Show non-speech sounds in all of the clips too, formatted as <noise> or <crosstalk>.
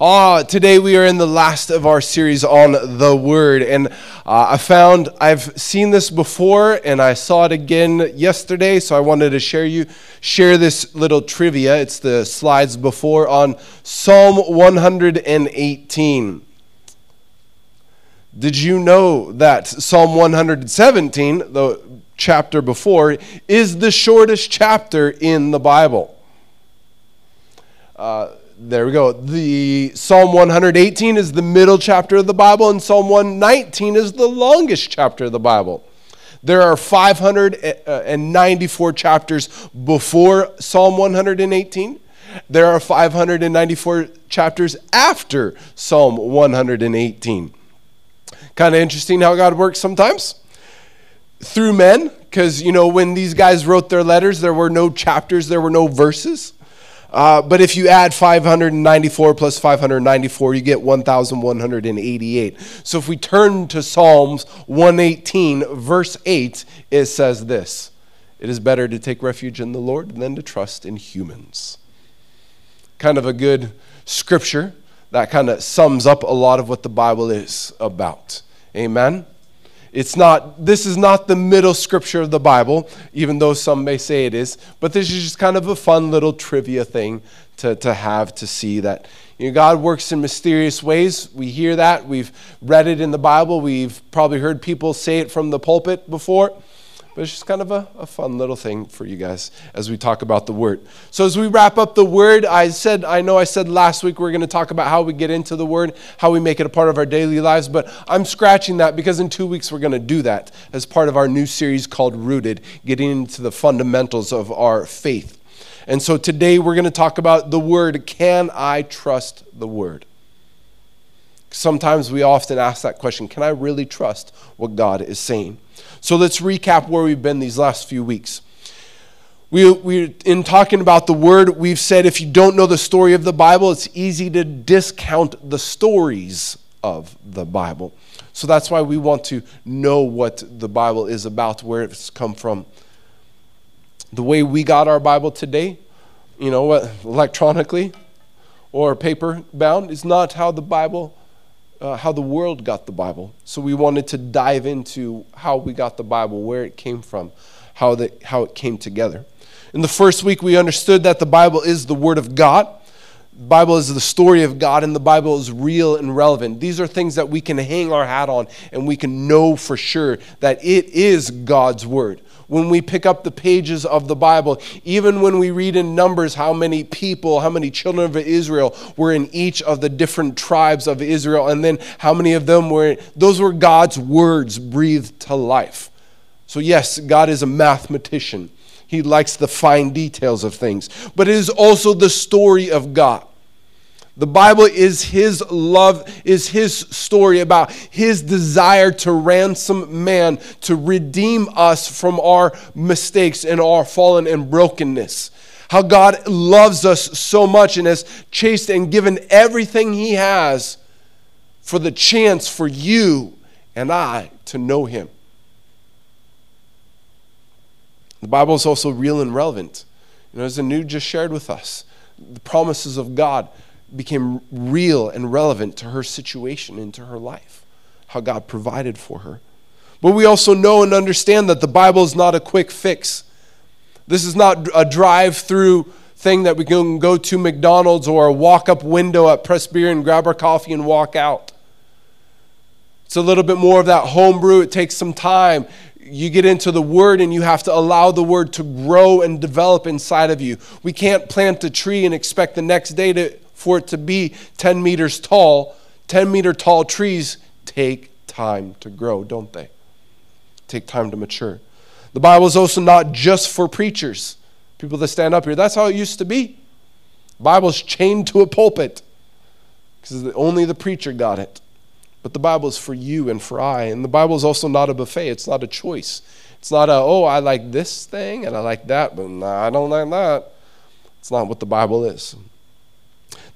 Ah, today we are in the last of our series on the Word, and uh, I found I've seen this before, and I saw it again yesterday. So I wanted to share you share this little trivia. It's the slides before on Psalm 118. Did you know that Psalm 117, the chapter before, is the shortest chapter in the Bible? Uh, there we go. The Psalm 118 is the middle chapter of the Bible, and Psalm 119 is the longest chapter of the Bible. There are 594 chapters before Psalm 118. There are 594 chapters after Psalm 118. Kind of interesting how God works sometimes through men, because, you know, when these guys wrote their letters, there were no chapters, there were no verses. Uh, but if you add 594 plus 594, you get 1,188. So if we turn to Psalms 118, verse 8, it says this It is better to take refuge in the Lord than to trust in humans. Kind of a good scripture that kind of sums up a lot of what the Bible is about. Amen. It's not, this is not the middle scripture of the Bible, even though some may say it is, but this is just kind of a fun little trivia thing to, to have to see that you know, God works in mysterious ways. We hear that. We've read it in the Bible. We've probably heard people say it from the pulpit before. But it's just kind of a, a, fun little thing for you guys as we talk about the word. So as we wrap up the word, I said, I know I said last week we're going to talk about how we get into the word, how we make it a part of our daily lives, but I'm scratching that because in two weeks we're going to do that as part of our new series called Rooted, getting into the fundamentals of our faith. And so today we're going to talk about the word, can I trust the word? Sometimes we often ask that question, can I really trust what God is saying? So let's recap where we've been these last few weeks. We, we, in talking about the word, we've said if you don't know the story of the Bible, it's easy to discount the stories of the Bible. So that's why we want to know what the Bible is about, where it's come from. The way we got our Bible today, you know electronically or paper bound, is not how the Bible uh, how the world got the Bible. So we wanted to dive into how we got the Bible, where it came from, how, the, how it came together. In the first week, we understood that the Bible is the Word of God. The Bible is the story of God, and the Bible is real and relevant. These are things that we can hang our hat on, and we can know for sure that it is God's Word when we pick up the pages of the Bible, even when we read in Numbers how many people, how many children of Israel were in each of the different tribes of Israel, and then how many of them were, those were God's words breathed to life. So, yes, God is a mathematician. He likes the fine details of things, but it is also the story of God. The Bible is his love, is his story about his desire to ransom man, to redeem us from our mistakes and our fallen and brokenness. How God loves us so much and has chased and given everything he has for the chance for you and I to know him. The Bible is also real and relevant. You know, as Anu just shared with us, the promises of God became real and relevant to her situation and to her life, how God provided for her. But we also know and understand that the Bible is not a quick fix. This is not a drive through thing that we can go to McDonald's or a walk up window at Pressbyrån, grab our coffee, and walk out. It's a little bit more of that homebrew. It takes some time. You get into the Word and you have to allow the Word to grow and develop inside of you. We can't plant a tree and expect the next day to for it to be 10 meters tall, 10 meter tall trees take time to grow, don't they? Take time to mature. The Bible is also not just for preachers, people that stand up here. That's how it used to be. The Bible's chained to a pulpit because only the preacher got it. But the Bible is for you and for I. And the Bible is also not a buffet, it's not a choice. It's not a, oh, I like this thing and I like that, but nah, I don't like that. It's not what the Bible is.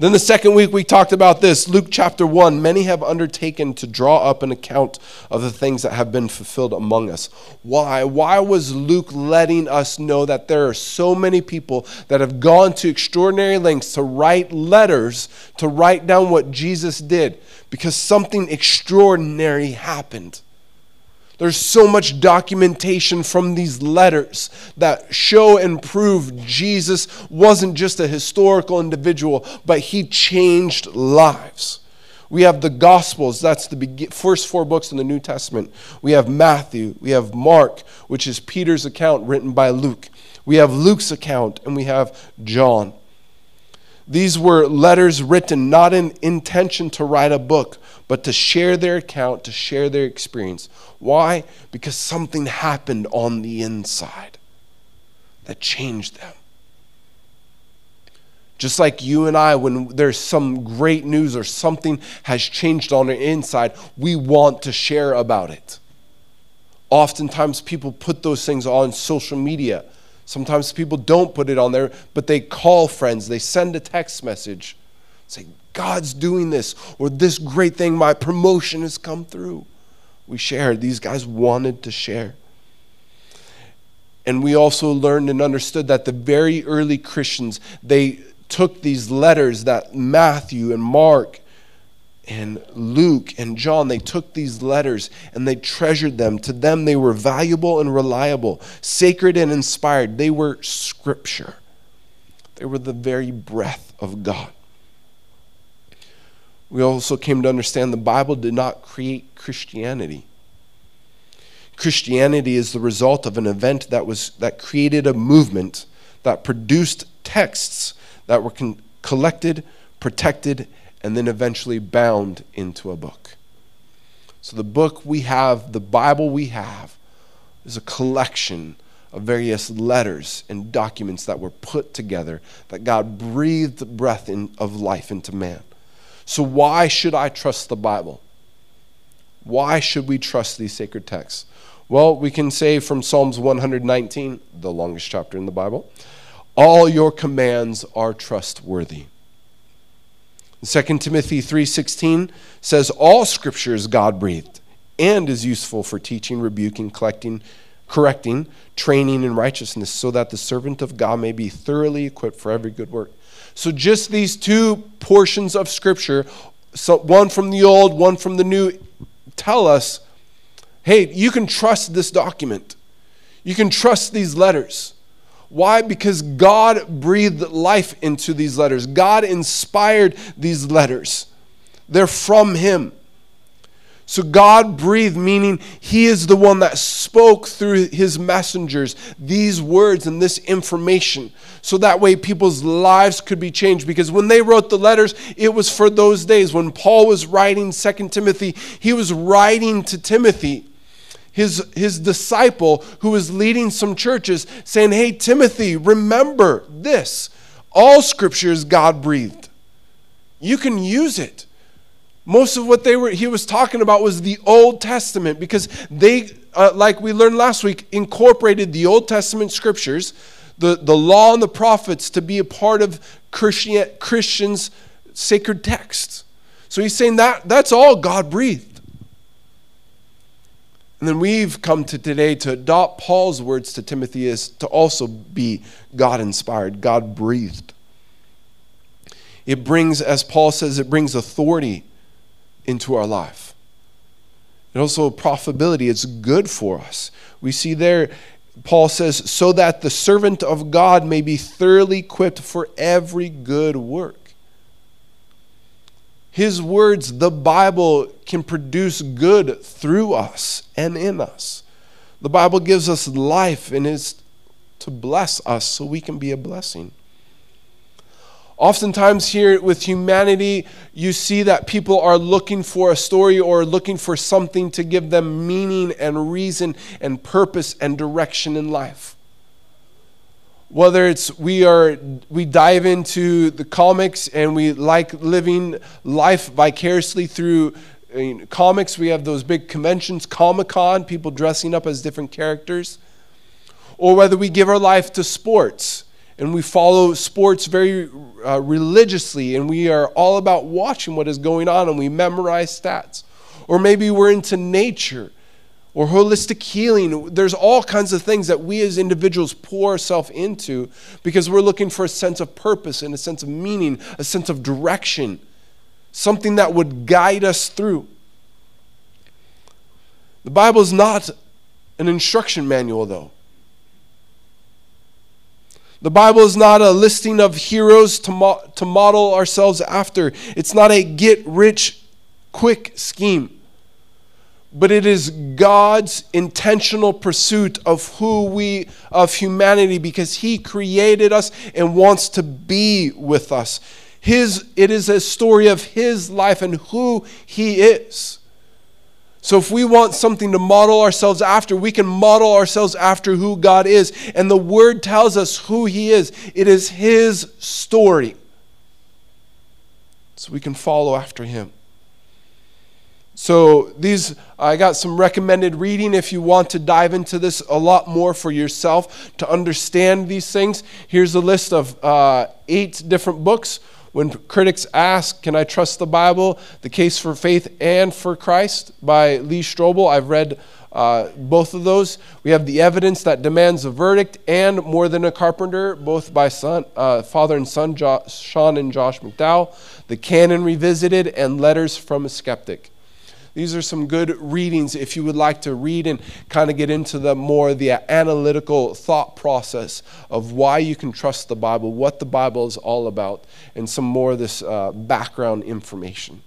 Then the second week we talked about this Luke chapter 1 many have undertaken to draw up an account of the things that have been fulfilled among us. Why? Why was Luke letting us know that there are so many people that have gone to extraordinary lengths to write letters to write down what Jesus did? Because something extraordinary happened. There's so much documentation from these letters that show and prove Jesus wasn't just a historical individual, but he changed lives. We have the Gospels, that's the first four books in the New Testament. We have Matthew, we have Mark, which is Peter's account written by Luke. We have Luke's account, and we have John. These were letters written not in intention to write a book, but to share their account, to share their experience. Why? Because something happened on the inside that changed them. Just like you and I, when there's some great news or something has changed on the inside, we want to share about it. Oftentimes, people put those things on social media. Sometimes people don't put it on there, but they call friends, they send a text message, say, God's doing this, or this great thing, my promotion has come through. We shared. These guys wanted to share. And we also learned and understood that the very early Christians, they took these letters that Matthew and Mark and Luke and John, they took these letters and they treasured them. To them, they were valuable and reliable, sacred and inspired. They were scripture, they were the very breath of God. We also came to understand the Bible did not create Christianity. Christianity is the result of an event that was that created a movement that produced texts that were con- collected, protected, and then eventually bound into a book. So the book we have, the Bible we have, is a collection of various letters and documents that were put together that God breathed breath in, of life into man. So, why should I trust the Bible? Why should we trust these sacred texts? Well, we can say from Psalms 119, the longest chapter in the Bible, all your commands are trustworthy. 2 Timothy 3:16 says all scripture is God-breathed and is useful for teaching, rebuking, collecting, correcting, training in righteousness so that the servant of God may be thoroughly equipped for every good work. So, just these two portions of Scripture, so one from the Old, one from the New, tell us hey, you can trust this document. You can trust these letters. Why? Because God breathed life into these letters, God inspired these letters. They're from Him. So God breathed, meaning He is the one that spoke through His messengers these words and this information. So that way people's lives could be changed. Because when they wrote the letters, it was for those days. When Paul was writing Second Timothy, he was writing to Timothy. His, his disciple who was leading some churches saying, Hey, Timothy, remember this. All scripture is God breathed. You can use it. Most of what they were he was talking about was the Old Testament because they uh, like we learned last week incorporated the Old Testament scriptures, the, the law and the prophets to be a part of Christian, Christians sacred texts. So he's saying that that's all God breathed. And then we've come to today to adopt Paul's words to Timothy as to also be God inspired, God breathed. It brings, as Paul says, it brings authority into our life. And also profitability, it's good for us. We see there, Paul says, so that the servant of God may be thoroughly equipped for every good work. His words, the Bible, can produce good through us and in us. The Bible gives us life and is to bless us so we can be a blessing. Oftentimes, here with humanity, you see that people are looking for a story or looking for something to give them meaning and reason and purpose and direction in life. Whether it's we are we dive into the comics and we like living life vicariously through uh, comics. We have those big conventions, Comic Con, people dressing up as different characters. Or whether we give our life to sports and we follow sports very uh, religiously and we are all about watching what is going on and we memorize stats. Or maybe we're into nature or holistic healing. There's all kinds of things that we as individuals pour ourselves into because we're looking for a sense of purpose and a sense of meaning, a sense of direction, something that would guide us through. The Bible is not an instruction manual, though. The Bible is not a listing of heroes to, mo- to model ourselves after. It's not a get rich quick scheme but it is God's intentional pursuit of who we, of humanity, because He created us and wants to be with us. His, it is a story of His life and who He is. So, if we want something to model ourselves after, we can model ourselves after who God is. And the Word tells us who He is, it is His story. So, we can follow after Him. So these I got some recommended reading if you want to dive into this a lot more for yourself to understand these things. Here's a list of uh, eight different books. When critics ask, "Can I trust the Bible?" The Case for Faith and for Christ by Lee Strobel. I've read uh, both of those. We have The Evidence That Demands a Verdict and More Than a Carpenter, both by son, uh, father and son, jo- Sean and Josh McDowell. The Canon Revisited and Letters from a Skeptic. These are some good readings if you would like to read and kind of get into the more the analytical thought process of why you can trust the Bible, what the Bible is all about, and some more of this uh, background information.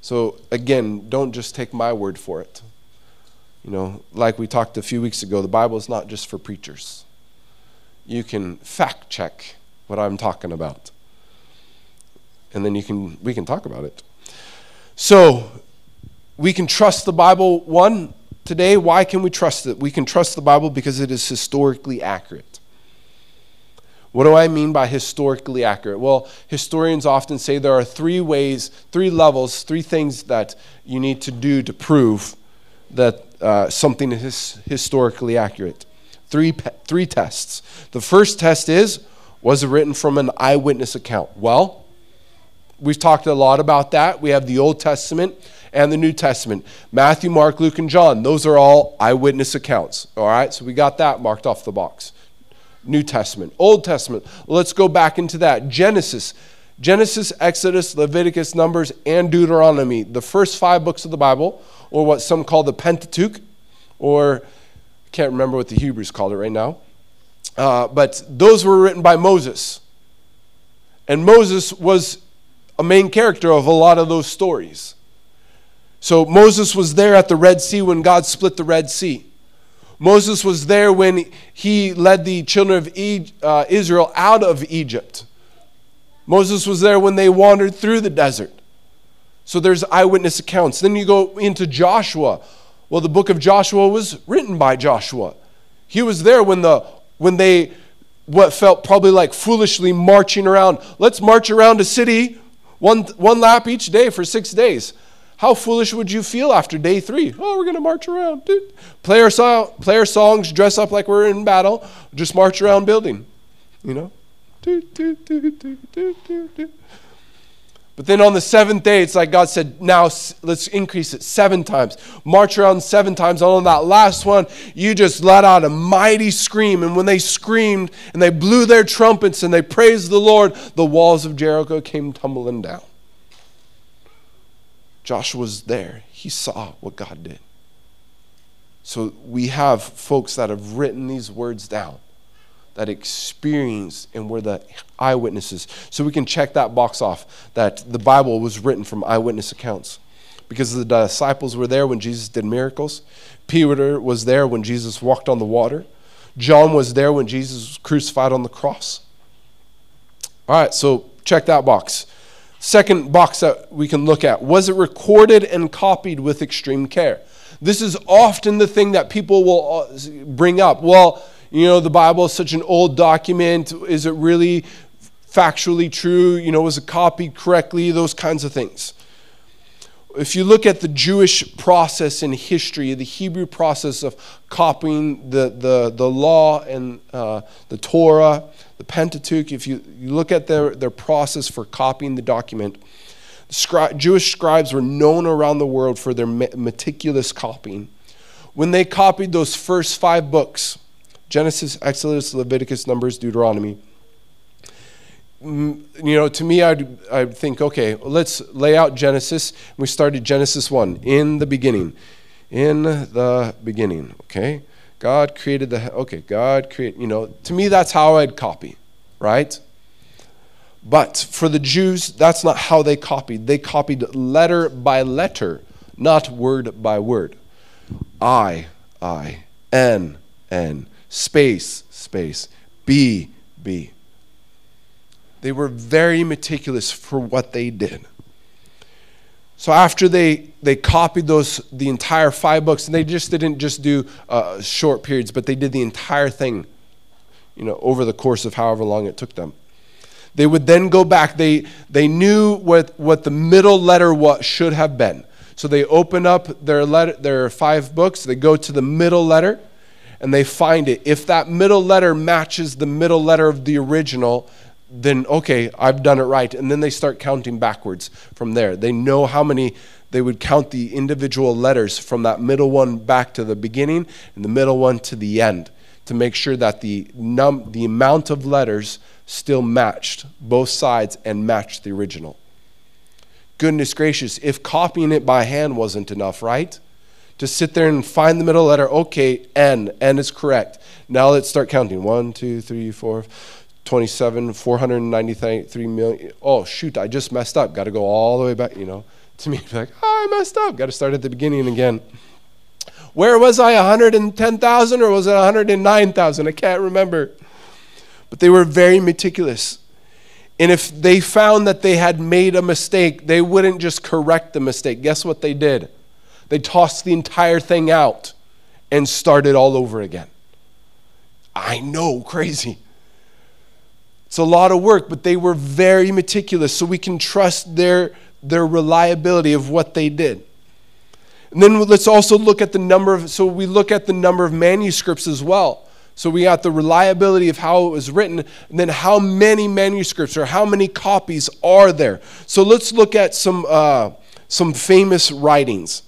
So again, don't just take my word for it. You know, like we talked a few weeks ago, the Bible is not just for preachers. You can fact check what I'm talking about. And then you can we can talk about it. So we can trust the Bible, one, today. Why can we trust it? We can trust the Bible because it is historically accurate. What do I mean by historically accurate? Well, historians often say there are three ways, three levels, three things that you need to do to prove that uh, something is historically accurate. Three, three tests. The first test is was it written from an eyewitness account? Well, We've talked a lot about that. We have the Old Testament and the New Testament. Matthew, Mark, Luke, and John. Those are all eyewitness accounts. All right, so we got that marked off the box. New Testament, Old Testament. Let's go back into that. Genesis. Genesis, Exodus, Leviticus, Numbers, and Deuteronomy. The first five books of the Bible, or what some call the Pentateuch, or I can't remember what the Hebrews called it right now. Uh, but those were written by Moses. And Moses was a main character of a lot of those stories. So Moses was there at the Red Sea when God split the Red Sea. Moses was there when he led the children of uh, Israel out of Egypt. Moses was there when they wandered through the desert. So there's eyewitness accounts. Then you go into Joshua. Well, the book of Joshua was written by Joshua. He was there when the when they what felt probably like foolishly marching around. Let's march around a city one, one lap each day for six days. How foolish would you feel after day three? Oh, we're going to march around. Dude. Play, our play our songs, dress up like we're in battle, just march around building. You know? Do, do, do, do, do, do. But then on the seventh day, it's like God said, now let's increase it seven times. March around seven times. And on that last one, you just let out a mighty scream. And when they screamed and they blew their trumpets and they praised the Lord, the walls of Jericho came tumbling down. Joshua's there. He saw what God did. So we have folks that have written these words down that experienced and were the eyewitnesses. So we can check that box off that the Bible was written from eyewitness accounts. Because the disciples were there when Jesus did miracles. Peter was there when Jesus walked on the water. John was there when Jesus was crucified on the cross. All right, so check that box. Second box that we can look at was it recorded and copied with extreme care? This is often the thing that people will uh, bring up. Well, you know, the Bible is such an old document. Is it really factually true? You know, was it copied correctly? Those kinds of things. if you look at the Jewish process in history, the Hebrew process of copying the, the, the law and uh, the Torah, the Pentateuch, if you, you look at their, their process for copying the document, Scri- Jewish scribes were known around the world for their meticulous copying. When they copied those first five books Genesis, Exodus, Leviticus, Numbers, Deuteronomy mm, you know, to me, I'd, I'd think, okay, let's lay out Genesis. We started Genesis 1, in the beginning. In the beginning, okay? God created the, okay, God created, you know, to me, that's how I'd copy, right? But for the Jews, that's not how they copied. They copied letter by letter, not word by word. I, I, N, N, space, space, B, B. They were very meticulous for what they did. So after they, they copied those the entire five books, and they just didn't just do uh, short periods, but they did the entire thing, you know, over the course of however long it took them. They would then go back. They they knew what what the middle letter what should have been. So they open up their letter, their five books. They go to the middle letter, and they find it. If that middle letter matches the middle letter of the original, then okay, I've done it right. And then they start counting backwards from there. They know how many, they would count the individual letters from that middle one back to the beginning and the middle one to the end to make sure that the, num, the amount of letters still matched both sides and matched the original. Goodness gracious, if copying it by hand wasn't enough, right? To sit there and find the middle letter, okay, N, N is correct. Now let's start counting. One, two, three, four 27, 493 million. Oh, shoot, I just messed up. Got to go all the way back, you know. To me, <laughs> like, oh, I messed up. Got to start at the beginning again. Where was I, 110,000 or was it 109,000? I can't remember. But they were very meticulous. And if they found that they had made a mistake, they wouldn't just correct the mistake. Guess what they did? They tossed the entire thing out and started all over again. I know, <laughs> crazy. It's a lot of work, but they were very meticulous, so we can trust their, their reliability of what they did. And then let's also look at the number of, so we look at the number of manuscripts as well. So we got the reliability of how it was written, and then how many manuscripts or how many copies are there. So let's look at some, uh, some famous writings.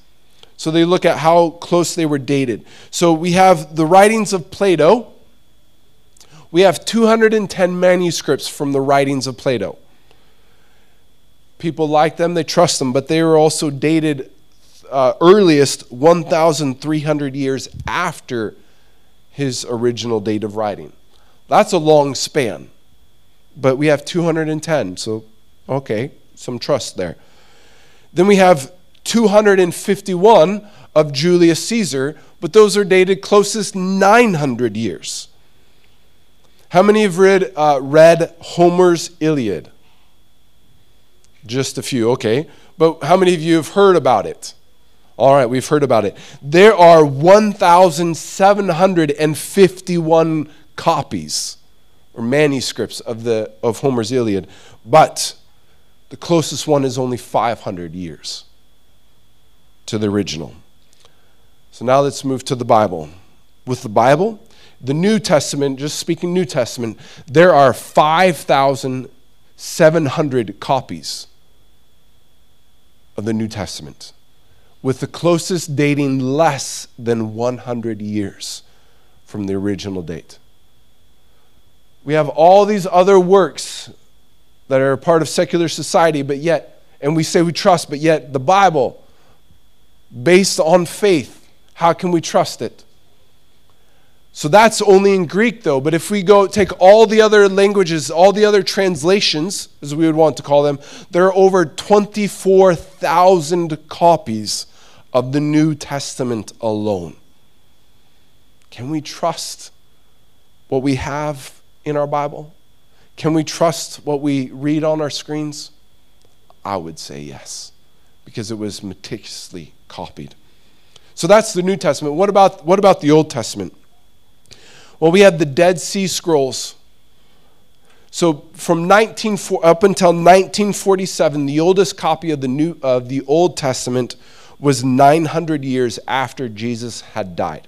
So they look at how close they were dated. So we have the writings of Plato, we have 210 manuscripts from the writings of Plato. People like them, they trust them, but they were also dated uh, earliest 1,300 years after his original date of writing. That's a long span, but we have 210, so okay, some trust there. Then we have 251 of Julius Caesar, but those are dated closest 900 years. How many have read, uh, read Homer's Iliad? Just a few, okay. But how many of you have heard about it? All right, we've heard about it. There are 1,751 copies or manuscripts of, the, of Homer's Iliad, but the closest one is only 500 years to the original. So now let's move to the Bible. With the Bible, the New Testament, just speaking New Testament, there are 5,700 copies of the New Testament, with the closest dating less than 100 years from the original date. We have all these other works that are part of secular society, but yet, and we say we trust, but yet the Bible, based on faith, how can we trust it? So that's only in Greek, though. But if we go take all the other languages, all the other translations, as we would want to call them, there are over 24,000 copies of the New Testament alone. Can we trust what we have in our Bible? Can we trust what we read on our screens? I would say yes, because it was meticulously copied. So that's the New Testament. What about, what about the Old Testament? Well, we have the Dead Sea Scrolls. So from 19, up until 1947, the oldest copy of the, New, of the Old Testament was 900 years after Jesus had died.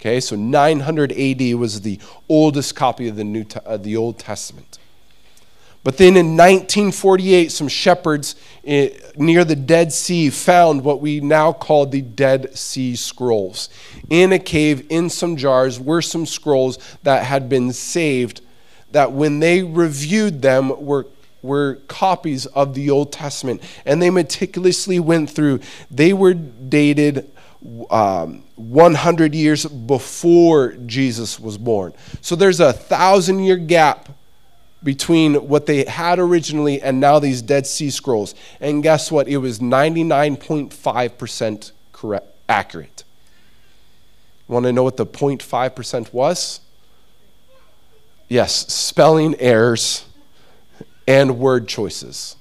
Okay, so 900 AD was the oldest copy of the, New, the Old Testament. But then in 1948, some shepherds eh, near the Dead Sea found what we now call the Dead Sea Scrolls. In a cave, in some jars, were some scrolls that had been saved, that when they reviewed them were, were copies of the Old Testament. And they meticulously went through, they were dated um, 100 years before Jesus was born. So there's a thousand year gap between what they had originally and now these Dead Sea Scrolls. And guess what? It was 99.5% correct, accurate. Want to know what the 0.5% was? Yes, spelling errors and word choices.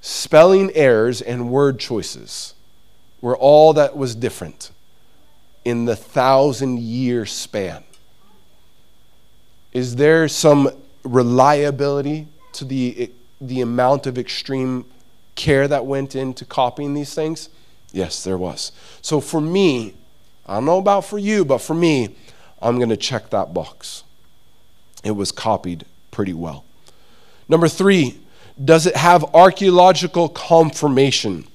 Spelling errors and word choices were all that was different in the thousand year span. Is there some reliability to the, the amount of extreme care that went into copying these things? Yes, there was. So for me, I don't know about for you, but for me, I'm going to check that box. It was copied pretty well. Number three, does it have archaeological confirmation?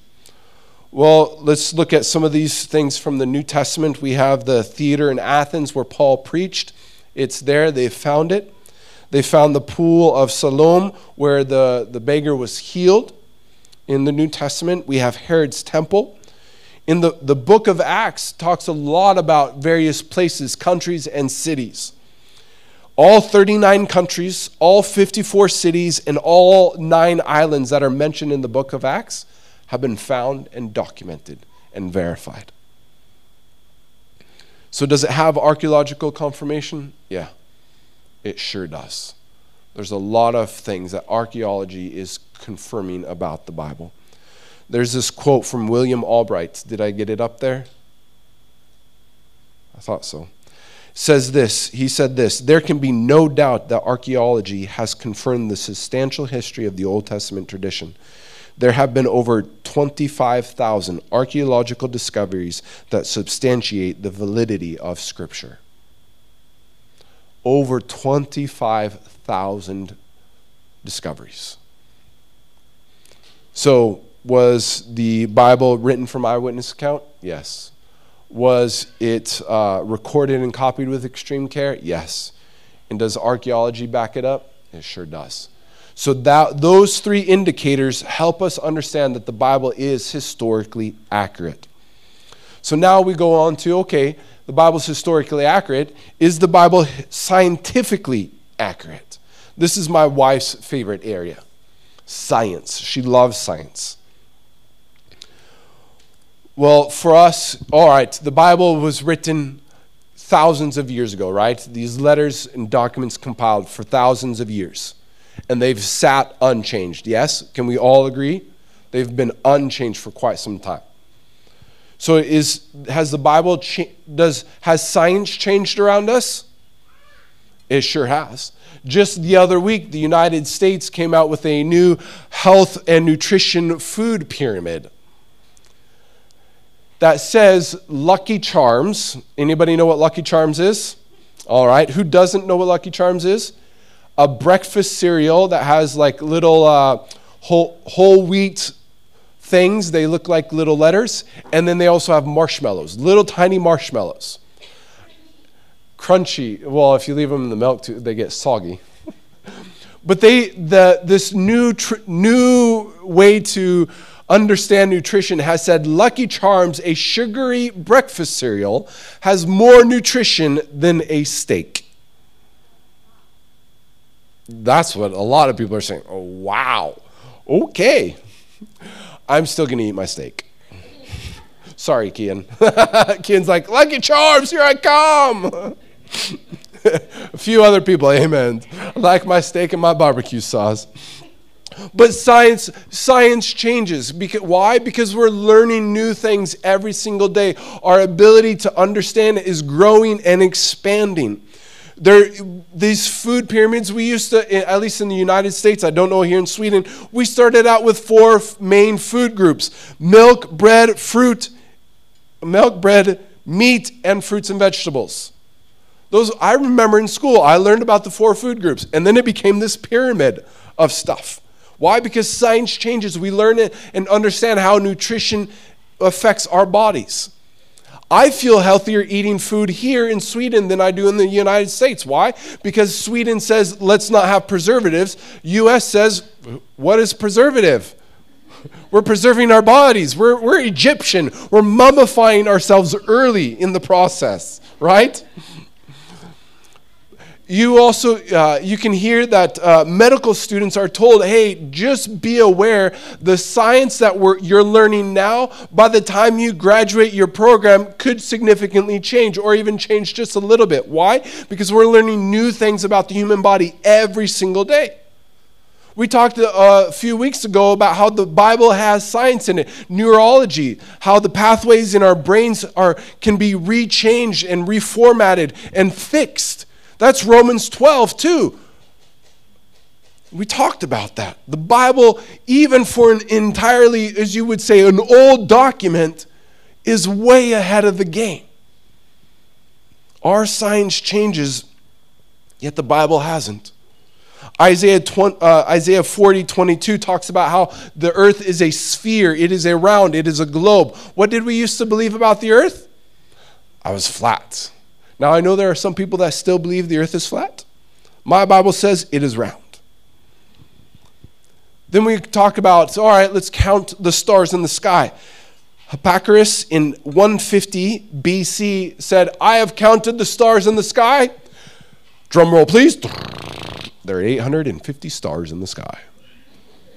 Well, let's look at some of these things from the New Testament. We have the theater in Athens where Paul preached. It's there, they found it. They found the pool of Siloam where the, the beggar was healed. In the New Testament, we have Herod's temple. In the, the book of Acts talks a lot about various places, countries, and cities. All 39 countries, all 54 cities, and all nine islands that are mentioned in the book of Acts have been found and documented and verified. So, does it have archaeological confirmation? Yeah, it sure does. There's a lot of things that archaeology is confirming about the Bible. There's this quote from William Albright. Did I get it up there? I thought so. Says this, he said this There can be no doubt that archaeology has confirmed the substantial history of the Old Testament tradition there have been over 25,000 archaeological discoveries that substantiate the validity of Scripture. Over 25,000 discoveries. So, was the Bible written from eyewitness account? Yes. Was it uh, recorded and copied with extreme care? Yes. And does archaeology back it up? It sure does. So that those three indicators help us understand that the Bible is historically accurate. So now we go on to okay, the Bible's historically accurate. Is the Bible scientifically accurate? This is my wife's favorite area. Science. She loves science. Well, for us, all right, the Bible was written thousands of years ago, right? These letters and documents compiled for thousands of years and they've sat unchanged. Yes? Can we all agree? They've been unchanged for quite some time. So is has the Bible cha- does has science changed around us? It sure has. Just the other week, the United States came out with a new health and nutrition food pyramid that says Lucky Charms. Anybody know what Lucky Charms is? All right. Who doesn't know what Lucky Charms is? A breakfast cereal that has like little uh, whole, whole wheat things. They look like little letters. And then they also have marshmallows, little tiny marshmallows. Crunchy. Well, if you leave them in the milk, too, they get soggy. <laughs> but they, the, this new, new way to understand nutrition has said Lucky Charms, a sugary breakfast cereal, has more nutrition than a steak. That's what a lot of people are saying. Oh, wow. Okay. I'm still going to eat my steak. <laughs> Sorry, Kian. <laughs> Kian's like, Lucky Charms, here I come. <laughs> a few other people, amen. Like my steak and my barbecue sauce. But science, science changes. Because, why? Because we're learning new things every single day. Our ability to understand is growing and expanding. There, these food pyramids, we used to, at least in the United States, I don't know here in Sweden, we started out with four main food groups milk, bread, fruit, milk, bread, meat, and fruits and vegetables. Those I remember in school, I learned about the four food groups, and then it became this pyramid of stuff. Why? Because science changes. We learn it and understand how nutrition affects our bodies. I feel healthier eating food here in Sweden than I do in the United States. Why? Because Sweden says let's not have preservatives. US says what is preservative? <laughs> We're preserving our bodies. We're, we're Egyptian. We're mummifying ourselves early in the process, right? You also uh, you can hear that uh, medical students are told hey just be aware the science that you're learning now by the time you graduate your program could significantly change or even change just a little bit. Why? Because we're learning new things about the human body every single day. We talked uh, a few weeks ago about how the Bible has science in it, neurology, how the pathways in our brains are, can be rechanged and reformatted and fixed that's Romans 12, too. We talked about that. The Bible, even for an entirely, as you would say, an old document, is way ahead of the game. Our science changes, yet the Bible hasn't. Isaiah, 20, uh, Isaiah 40, 22 talks about how the earth is a sphere, it is a round, it is a globe. What did we used to believe about the earth? I was flat. Now, I know there are some people that still believe the earth is flat. My Bible says it is round. Then we talk about, all right, let's count the stars in the sky. Hipparchus in 150 BC said, I have counted the stars in the sky. Drum roll, please. There are 850 stars in the sky.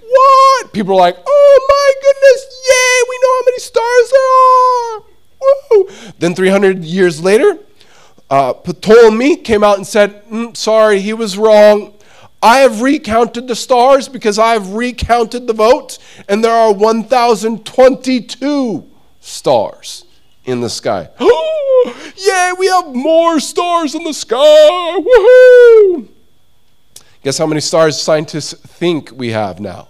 What? People are like, oh my goodness, yay, we know how many stars there are. Woo! Then 300 years later, uh, Ptolemy came out and said, mm, Sorry, he was wrong. I have recounted the stars because I have recounted the votes, and there are 1,022 stars in the sky. <gasps> Yay, we have more stars in the sky! Woohoo! Guess how many stars scientists think we have now?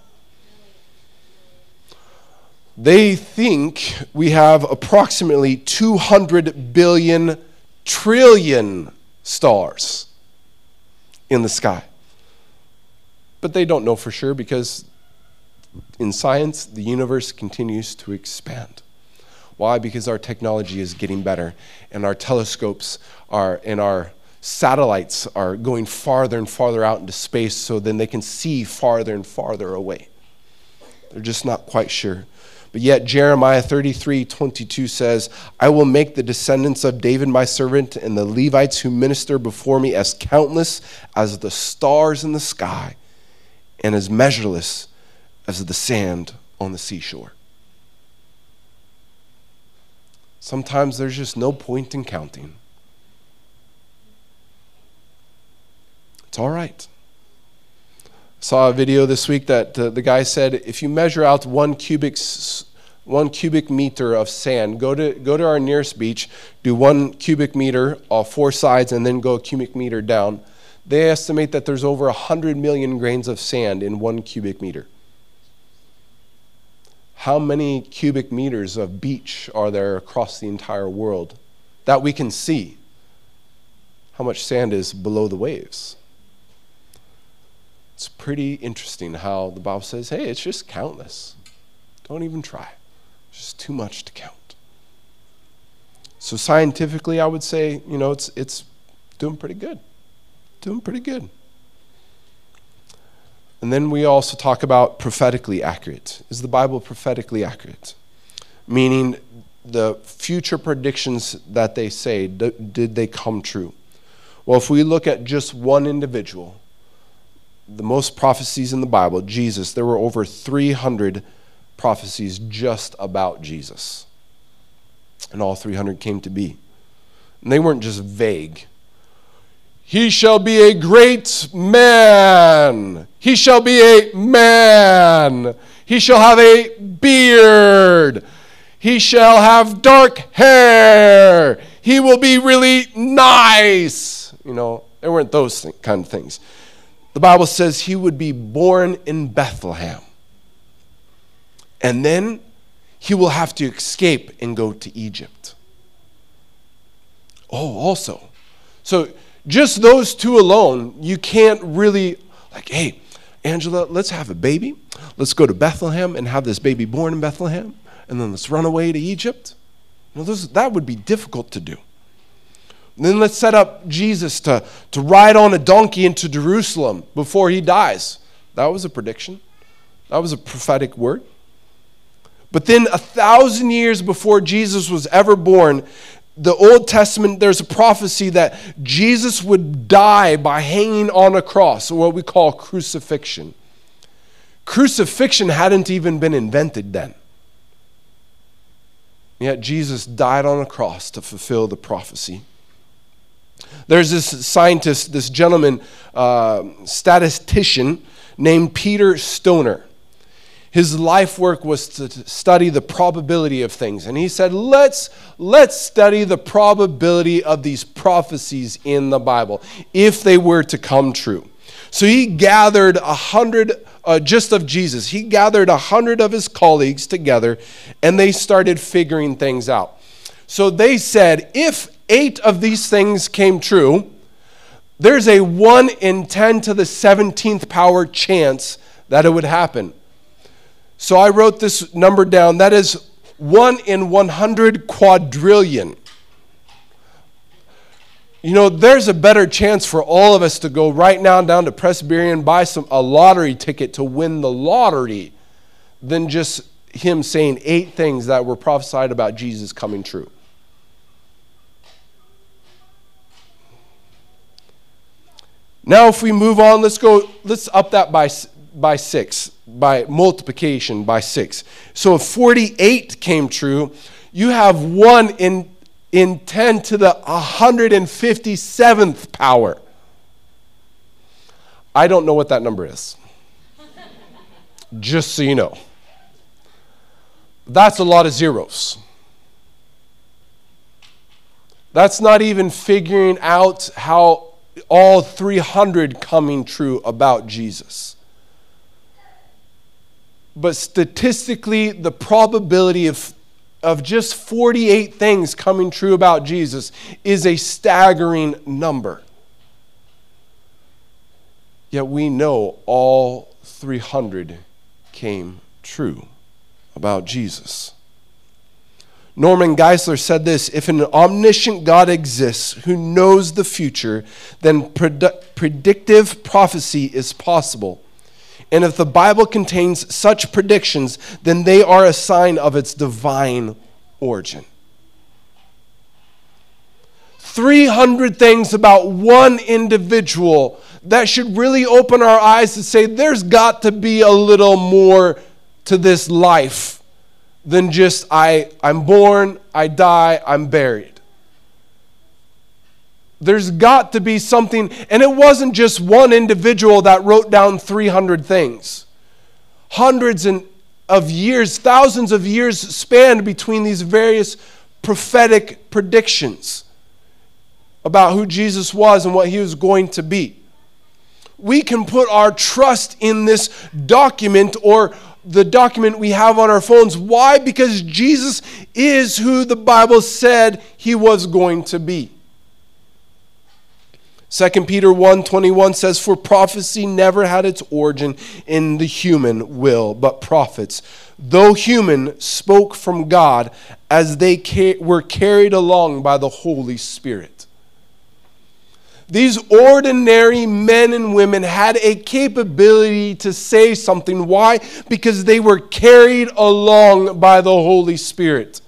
They think we have approximately 200 billion trillion stars in the sky. But they don't know for sure because in science, the universe continues to expand. Why? Because our technology is getting better and our telescopes are and our satellites are going farther and farther out into space so then they can see farther and farther away. They're just not quite sure. But yet, Jeremiah 33 22 says, I will make the descendants of David my servant and the Levites who minister before me as countless as the stars in the sky and as measureless as the sand on the seashore. Sometimes there's just no point in counting. It's all right saw a video this week that uh, the guy said if you measure out one cubic one cubic meter of sand go to go to our nearest beach do one cubic meter off four sides and then go a cubic meter down they estimate that there's over 100 million grains of sand in one cubic meter. How many cubic meters of beach are there across the entire world that we can see? How much sand is below the waves it's pretty interesting how the Bible says, hey, it's just countless. Don't even try. It's just too much to count. So scientifically, I would say, you know, it's it's doing pretty good. Doing pretty good. And then we also talk about prophetically accurate. Is the Bible prophetically accurate? Meaning the future predictions that they say, did they come true? Well, if we look at just one individual, the most prophecies in the Bible, Jesus, there were over 300 prophecies just about Jesus. And all 300 came to be. And they weren't just vague. He shall be a great man. He shall be a man. He shall have a beard. He shall have dark hair. He will be really nice. You know, There weren't those th- kind of things. The Bible says he would be born in Bethlehem. And then he will have to escape and go to Egypt. Oh, also. So just those two alone, you can't really, like, hey, Angela, let's have a baby. Let's go to Bethlehem and have this baby born in Bethlehem, and then let's run away to Egypt. You know, those, that would be difficult to do. And then let's set up Jesus to, to ride on a donkey into Jerusalem before he dies. That was a prediction, that was a prophetic word. But then, a thousand years before Jesus was ever born, the Old Testament, there's a prophecy that Jesus would die by hanging on a cross, or what we call crucifixion. Crucifixion hadn't even been invented then. Yet Jesus died on a cross to fulfill the prophecy. There's this scientist, this gentleman, uh, statistician named Peter Stoner. His life work was to study the probability of things. And he said, let's, let's study the probability of these prophecies in the Bible if they were to come true. So he gathered a hundred, uh, just of Jesus, he gathered a hundred of his colleagues together and they started figuring things out. So they said, if eight of these things came true, there's a 1 in 10 to the 17th power chance that it would happen. So I wrote this number down. That is 1 in 100 quadrillion. You know, there's a better chance for all of us to go right now down to Pressbyrån, buy some a lottery ticket to win the lottery than just him saying eight things that were prophesied about Jesus coming true. Now, if we move on, let's go, let's up that by, by six by multiplication by six. So if 48 came true, you have one in, in 10 to the 157th power. I don't know what that number is. Just so you know. That's a lot of zeros. That's not even figuring out how all 300 coming true about Jesus but statistically, the probability of, of just 48 things coming true about Jesus is a staggering number. Yet we know all 300 came true about Jesus. Norman Geisler said this If an omniscient God exists who knows the future, then pred- predictive prophecy is possible. And if the Bible contains such predictions, then they are a sign of its divine origin. 300 things about one individual that should really open our eyes to say there's got to be a little more to this life than just I, I'm born, I die, I'm buried. There's got to be something, and it wasn't just one individual that wrote down 300 things. Hundreds and, of years, thousands of years spanned between these various prophetic predictions about who Jesus was and what he was going to be. We can put our trust in this document or the document we have on our phones. Why? Because Jesus is who the Bible said he was going to be. 2 Peter 1:21 says for prophecy never had its origin in the human will but prophets though human spoke from God as they were carried along by the Holy Spirit. These ordinary men and women had a capability to say something. Why? Because they were carried along by the Holy Spirit.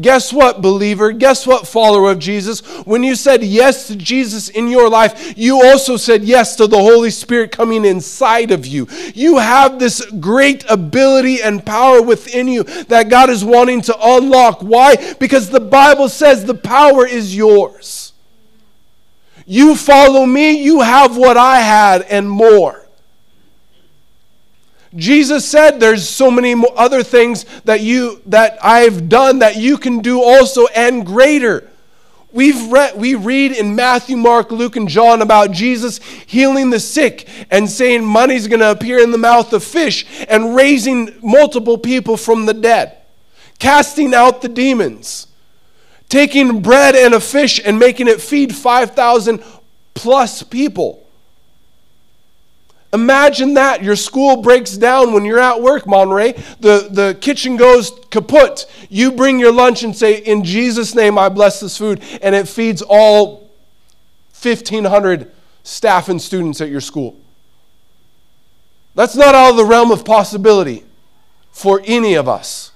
Guess what, believer? Guess what, follower of Jesus? When you said yes to Jesus in your life, you also said yes to the Holy Spirit coming inside of you. You have this great ability and power within you that God is wanting to unlock. Why? Because the Bible says the power is yours. You follow me, you have what I had and more. Jesus said there's so many other things that you that I've done that you can do also and greater. We've read, we read in Matthew, Mark, Luke, and John about Jesus healing the sick and saying money's going to appear in the mouth of fish and raising multiple people from the dead, casting out the demons, taking bread and a fish and making it feed 5,000 plus people. Imagine that. Your school breaks down when you're at work, Monterey. The, the kitchen goes kaput. You bring your lunch and say, In Jesus' name, I bless this food. And it feeds all 1,500 staff and students at your school. That's not out of the realm of possibility for any of us.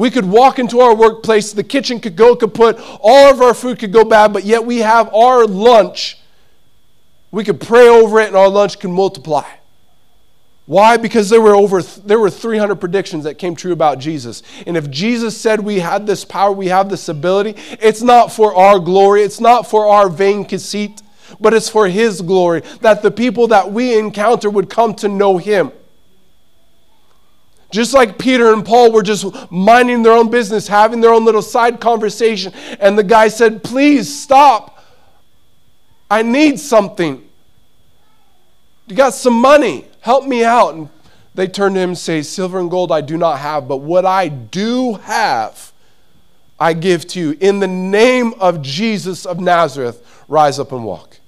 We could walk into our workplace, the kitchen could go kaput, all of our food could go bad, but yet we have our lunch we could pray over it and our lunch can multiply. Why? Because there were over there were 300 predictions that came true about Jesus. And if Jesus said we had this power, we have this ability, it's not for our glory, it's not for our vain conceit, but it's for his glory that the people that we encounter would come to know him. Just like Peter and Paul were just minding their own business, having their own little side conversation, and the guy said, Please stop. I need something. You got some money. Help me out. And they turn to him and say, Silver and gold I do not have, but what I do have, I give to you. In the name of Jesus of Nazareth, rise up and walk.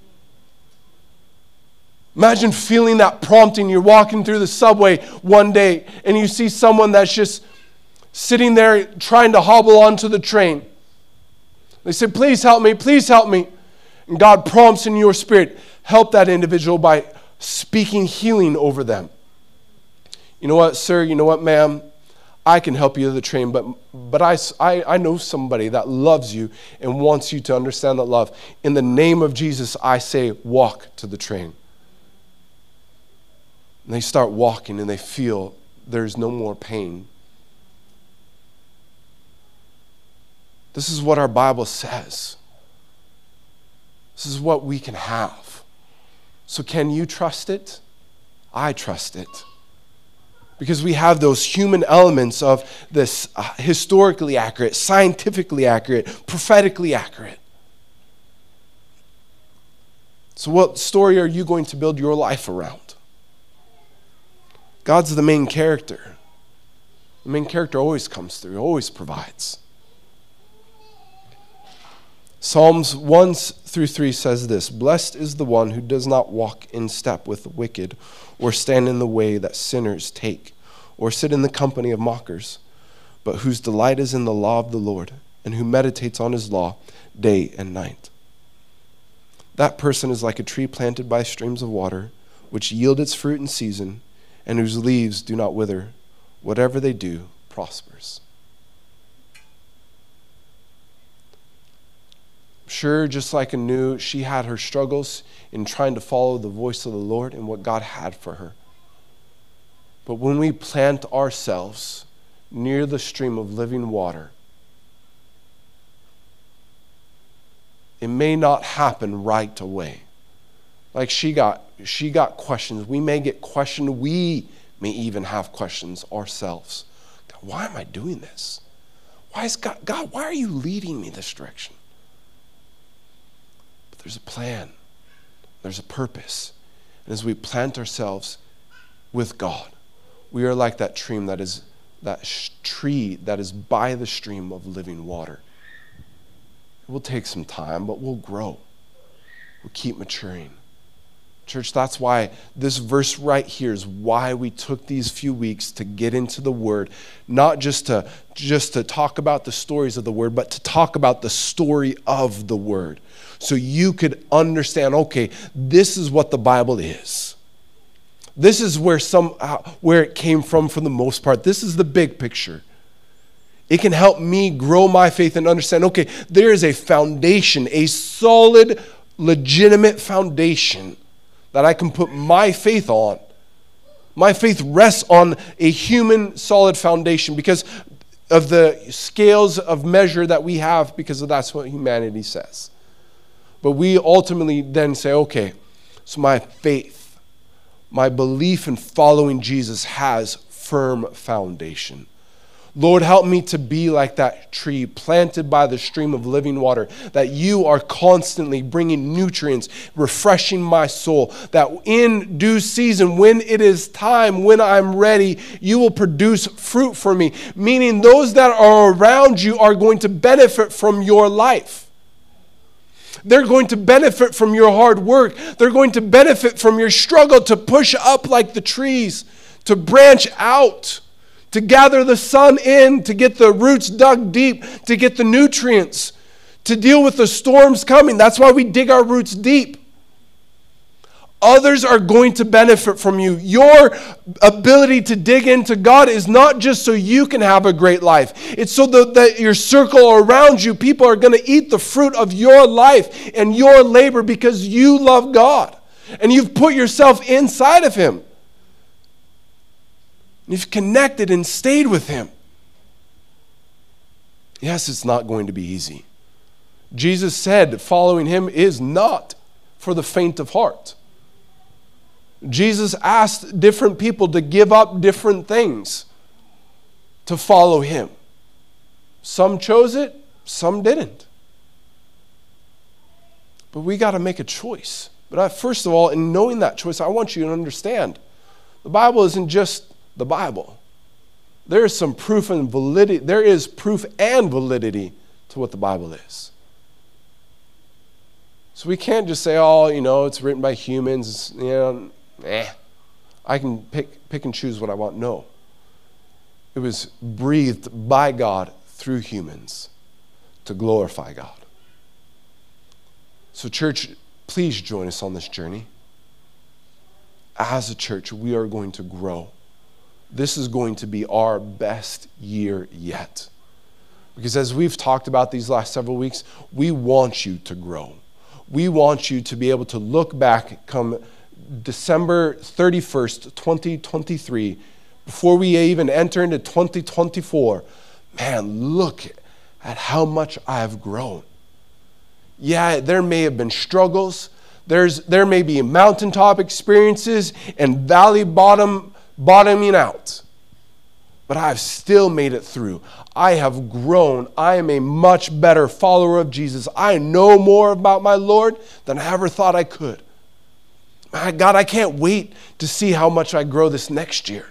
Imagine feeling that prompting. You're walking through the subway one day and you see someone that's just sitting there trying to hobble onto the train. They say, Please help me, please help me. And God prompts in your spirit, help that individual by speaking healing over them. You know what, sir? You know what, ma'am? I can help you to the train, but, but I, I, I know somebody that loves you and wants you to understand that love. In the name of Jesus, I say, walk to the train. And they start walking and they feel there's no more pain. This is what our Bible says. This is what we can have. So, can you trust it? I trust it. Because we have those human elements of this uh, historically accurate, scientifically accurate, prophetically accurate. So, what story are you going to build your life around? God's the main character. The main character always comes through, always provides. Psalms 1 through 3 says this Blessed is the one who does not walk in step with the wicked, or stand in the way that sinners take, or sit in the company of mockers, but whose delight is in the law of the Lord, and who meditates on his law day and night. That person is like a tree planted by streams of water, which yield its fruit in season, and whose leaves do not wither. Whatever they do prospers. Sure, just like Anu, she had her struggles in trying to follow the voice of the Lord and what God had for her. But when we plant ourselves near the stream of living water, it may not happen right away. Like she got, she got questions. We may get questioned. We may even have questions ourselves. God, why am I doing this? Why is God, God, why are you leading me this direction? but There's a plan, there's a purpose. And as we plant ourselves with God, we are like that tree that is that sh- tree that is by the stream of living water. It will take some time, but we'll grow. We'll keep maturing. Church, that's why this verse right here is why we took these few weeks to get into the word, not just to just to talk about the stories of the word, but to talk about the story of the word. So you could understand, okay, this is what the Bible is. This is where some uh, where it came from for the most part. This is the big picture. It can help me grow my faith and understand, okay, there is a foundation, a solid, legitimate foundation that I can put my faith on. My faith rests on a human solid foundation because of the scales of measure that we have, because that's what humanity says. But we ultimately then say, okay, so my faith, my belief in following Jesus has firm foundation. Lord, help me to be like that tree planted by the stream of living water, that you are constantly bringing nutrients, refreshing my soul, that in due season, when it is time, when I'm ready, you will produce fruit for me. Meaning, those that are around you are going to benefit from your life. They're going to benefit from your hard work. They're going to benefit from your struggle to push up like the trees, to branch out to gather the sun in, to get the roots dug deep, to get the nutrients, to deal with the storms coming. That's why we dig our roots deep. Others are going to benefit from you. Your ability to dig into God is not just so you can have a great life, it's so that your circle around you, people are going to eat the fruit of your life and your labor because you love God and you've put yourself inside of Him. You've connected and stayed with Him. Yes, it's not going to be easy. Jesus said following Him is not for the faint of heart. Jesus asked different people to give up different things to follow Him. Some chose it, some didn't. But we got to make a choice. But I, first of all, in knowing that choice, I want you to understand the Bible isn't just the Bible. There is some proof and validity, there is proof and validity to what the Bible is. So we can't just say, oh, you know, it's written by humans, you know, eh. I can pick, pick and choose what I want. No. It was breathed by God through humans to glorify God. So, church, please join us on this journey. As a church, we are going to grow this is going to be our best year yet. Because as we've talked about these last several weeks, we want you to grow. We want you to be able to look back come December 31st, 2023, before we even enter into 2024. Man, look at how much I have grown. Yeah, there may have been struggles. There's, there may be mountaintop experiences and valley bottom bottoming out. But I've still made it through. I have grown. I am a much better follower of Jesus. I know more about my Lord than I ever thought I could. My God, I can't wait to see how much I grow this next year.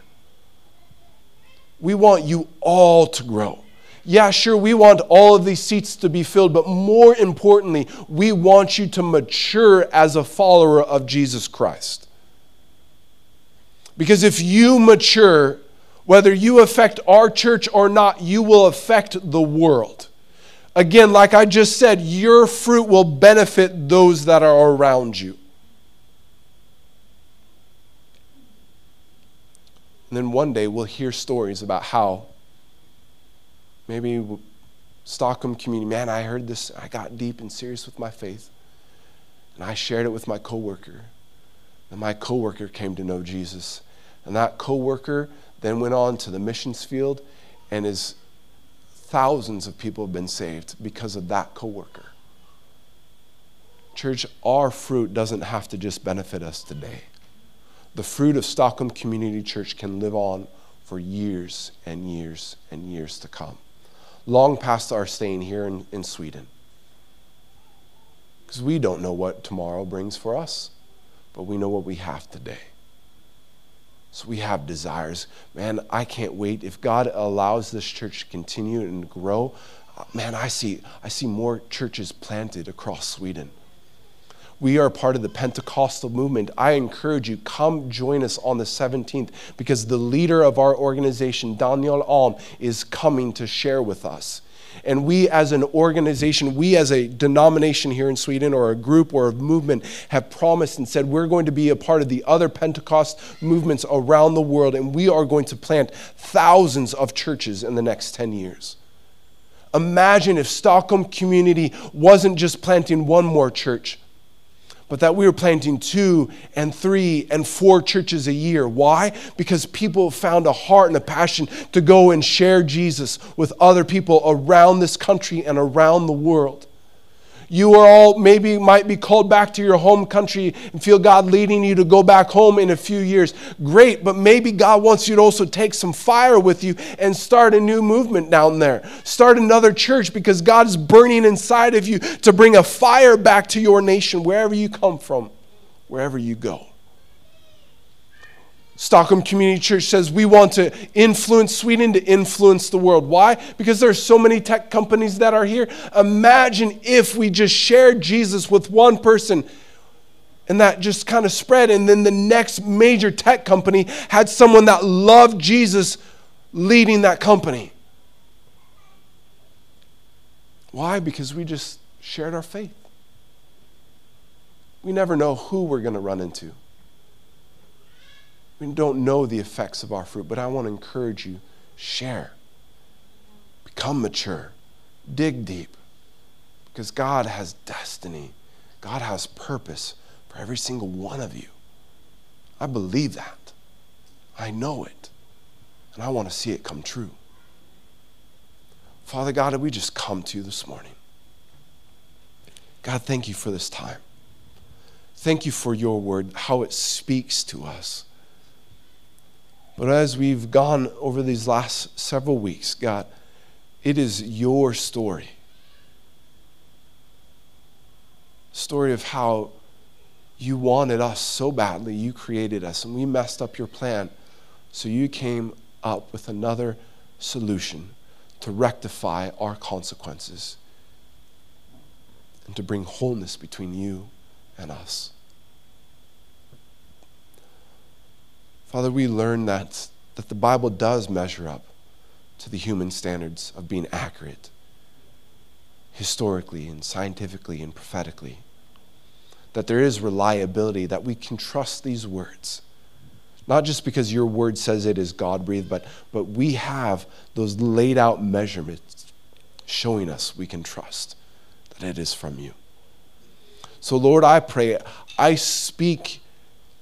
We want you all to grow. Yeah, sure, we want all of these seats to be filled, but more importantly, we want you to mature as a follower of Jesus Christ. Because if you mature, whether you affect our church or not, you will affect the world. Again, like I just said, your fruit will benefit those that are around you. And then one day we'll hear stories about how maybe Stockholm community, man, I heard this, I got deep and serious with my faith. And I shared it with my coworker. And my coworker came to know Jesus. And that coworker then went on to the missions field and is thousands of people have been saved because of that coworker. Church, our fruit doesn't have to just benefit us today. The fruit of Stockholm Community Church can live on for years and years and years to come, long past our staying here in, in Sweden. Because we don't know what tomorrow brings for us but we know what we have today. So we have desires. Man, I can't wait. If God allows this church to continue and grow, uh, man, I see, I see more churches planted across Sweden. We are part of the Pentecostal movement. I encourage you, come join us on the 17th because the leader of our organization, Daniel Alm, is coming to share with us. And we as an organization, we as a denomination here in Sweden or a group or a movement have promised and said we're going to be a part of the other Pentecost movements around the world and we are going to plant thousands of churches in the next 10 years. Imagine if Stockholm community wasn't just planting one more church, but that we were planting two and three and four churches a year. Why? Because people found a heart and a passion to go and share Jesus with other people around this country and around the world. You are all maybe might be called back to your home country and feel God leading you to go back home in a few years. Great, but maybe God wants you to also take some fire with you and start a new movement down there. Start another church because God is burning inside of you to bring a fire back to your nation, wherever you come from, wherever you go. Stockholm Community Church says we want to influence Sweden to influence the world. Why? Because there's so many tech companies that are here. Imagine if we just shared Jesus with one person and that just kind of spread and then the next major tech company had someone that loved Jesus leading that company. Why? Because we just shared our faith. We never know who we're going to run into. We don't know the effects of our fruit, but I want to encourage you share, become mature, dig deep, because God has destiny, God has purpose for every single one of you. I believe that. I know it. And I want to see it come true. Father God, we just come to you this morning. God, thank you for this time. Thank you for your word, how it speaks to us. But as we've gone over these last several weeks, God, it is your story. Story of how you wanted us so badly, you created us, and we messed up your plan. So you came up with another solution to rectify our consequences and to bring wholeness between you and us. Father, we learn that, that the Bible does measure up to the human standards of being accurate, historically and scientifically and prophetically. That there is reliability, that we can trust these words. Not just because your word says it is God breathed, but, but we have those laid out measurements showing us we can trust that it is from you. So, Lord, I pray, I speak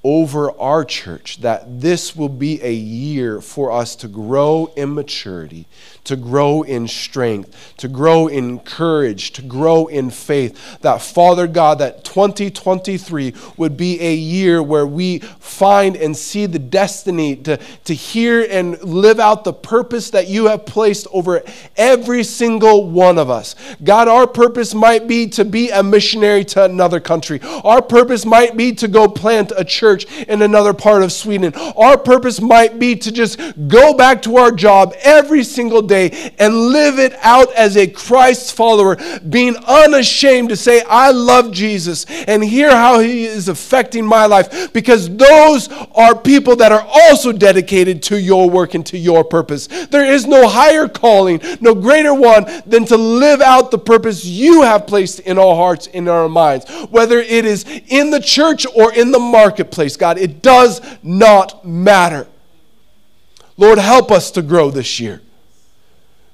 over our church that this will be a year for us to grow in maturity, to grow in strength, to grow in courage, to grow in faith. That, Father God, that 2023 would be a year where we find and see the destiny to, to hear and live out the purpose that you have placed over every single one of us. God, our purpose might be to be a missionary to another country, our purpose might be to go plant a church in another part of Sweden. Our purpose might be to just go back to our job every single day and live it out as a Christ follower, being unashamed to say, I love Jesus and hear how he is affecting my life because those are people that are also dedicated to your work and to your purpose. There is no higher calling, no greater one than to live out the purpose you have placed in our hearts, in our minds, whether it is in the church or in the marketplace God. It does not matter. Lord, help us to grow this year.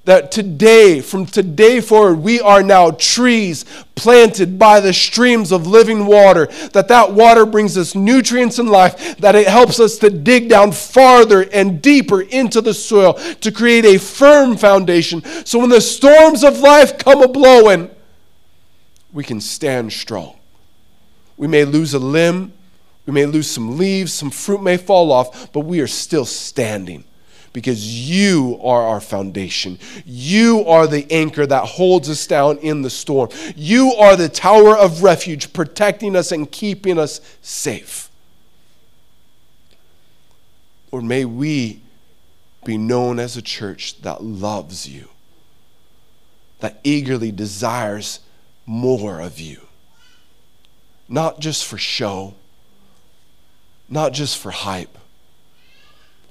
That today, from today forward, we are now trees planted by the streams of living water. That that water brings us nutrients and life. That it helps us to dig down farther and deeper into the soil to create a firm foundation. So when the storms of life come a blowing, we can stand strong. We may lose a limb, we may lose some leaves, some fruit may fall off, but we are still standing because you are our foundation. You are the anchor that holds us down in the storm. You are the tower of refuge, protecting us and keeping us safe. Or may we be known as a church that loves you, that eagerly desires more of you, not just for show not just for hype,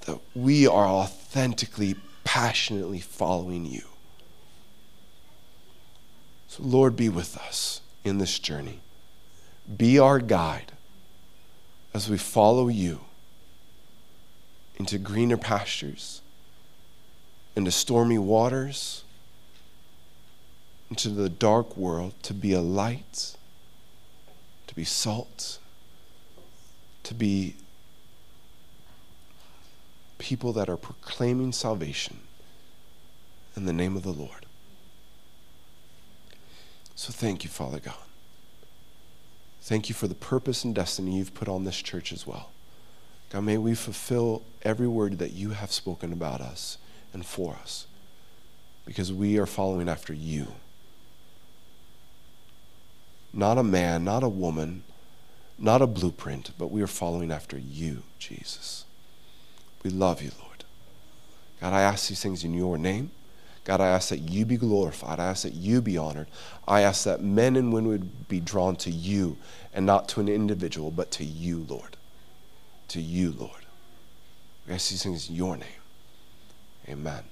that we are authentically, passionately following you. So, Lord, be with us in this journey. Be our guide as we follow you into greener pastures, into stormy waters, into the dark world to be a light, to be salt to be people that are proclaiming salvation in the name of the Lord. So thank you, Father God. Thank you for the purpose and destiny you've put on this church as well. God, may we fulfill every word that you have spoken about us and for us because we are following after you. Not a man, not a woman, not a blueprint, but we are following after you, Jesus. We love you, Lord. God, I ask these things in your name. God, I ask that you be glorified. I ask that you be honored. I ask that men and women would be drawn to you and not to an individual, but to you, Lord. To you, Lord. We ask these things in your name. Amen.